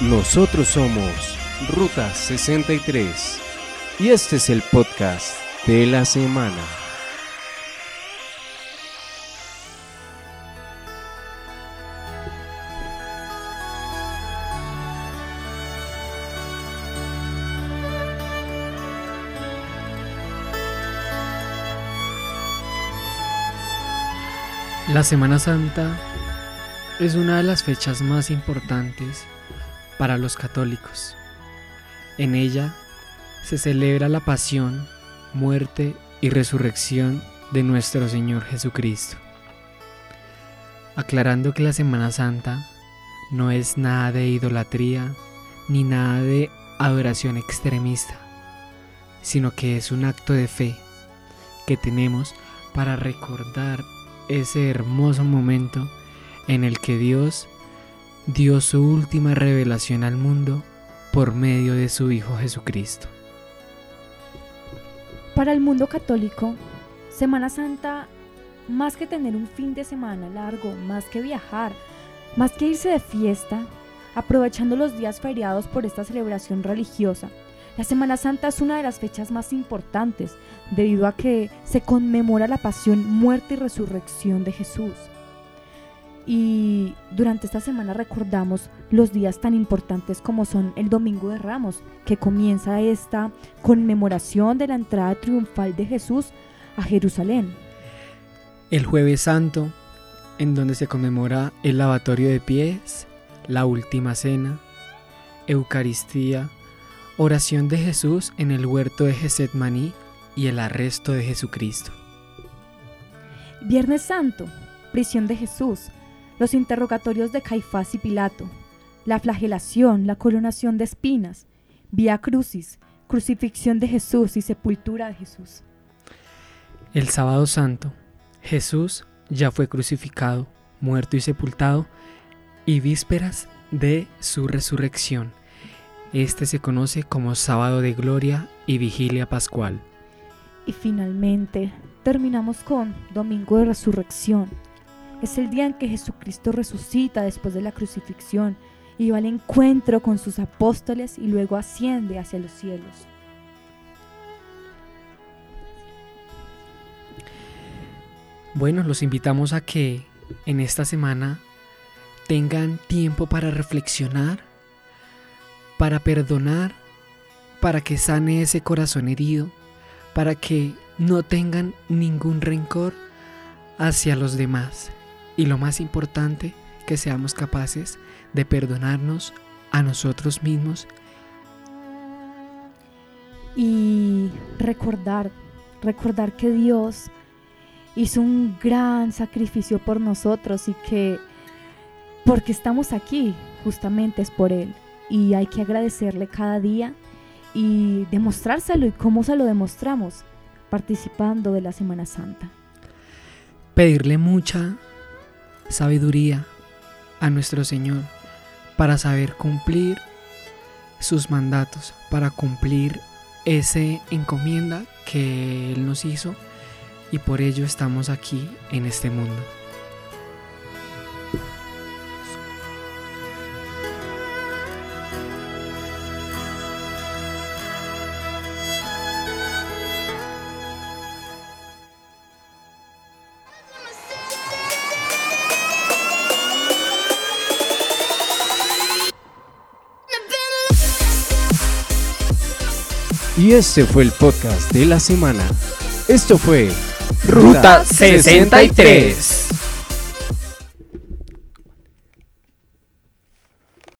Nosotros somos Ruta 63 y este es el podcast de la semana. La Semana Santa es una de las fechas más importantes para los católicos. En ella se celebra la pasión, muerte y resurrección de nuestro Señor Jesucristo. Aclarando que la Semana Santa no es nada de idolatría ni nada de adoración extremista, sino que es un acto de fe que tenemos para recordar ese hermoso momento en el que Dios dio su última revelación al mundo por medio de su Hijo Jesucristo. Para el mundo católico, Semana Santa, más que tener un fin de semana largo, más que viajar, más que irse de fiesta, aprovechando los días feriados por esta celebración religiosa, la Semana Santa es una de las fechas más importantes debido a que se conmemora la pasión, muerte y resurrección de Jesús. Y durante esta semana recordamos los días tan importantes como son el Domingo de Ramos, que comienza esta conmemoración de la entrada triunfal de Jesús a Jerusalén. El jueves santo, en donde se conmemora el lavatorio de pies, la última cena, Eucaristía, oración de Jesús en el huerto de Getsemaní y el arresto de Jesucristo. Viernes Santo, prisión de Jesús, los interrogatorios de Caifás y Pilato, la flagelación, la coronación de espinas, vía crucis, crucifixión de Jesús y sepultura de Jesús. El sábado santo, Jesús ya fue crucificado, muerto y sepultado, y vísperas de su resurrección. Este se conoce como sábado de gloria y vigilia pascual. Y finalmente terminamos con Domingo de Resurrección, es el día en que Jesucristo resucita después de la crucifixión y va al encuentro con sus apóstoles y luego asciende hacia los cielos. Bueno, los invitamos a que en esta semana tengan tiempo para reflexionar, para perdonar, para que sane ese corazón herido, para que no tengan ningún rencor hacia los demás y lo más importante, que seamos capaces de perdonarnos a nosotros mismos. Y recordar, recordar que Dios hizo un gran sacrificio por nosotros y que porque estamos aquí justamente es por Él. Y hay que agradecerle cada día y demostrárselo y cómo se lo demostramos participando de la Semana Santa. Pedirle mucha sabiduría a nuestro Señor para saber cumplir sus mandatos, para cumplir ese encomienda que Él nos hizo y por ello estamos aquí en este mundo. Y este fue el podcast de la semana. Esto fue Ruta 63.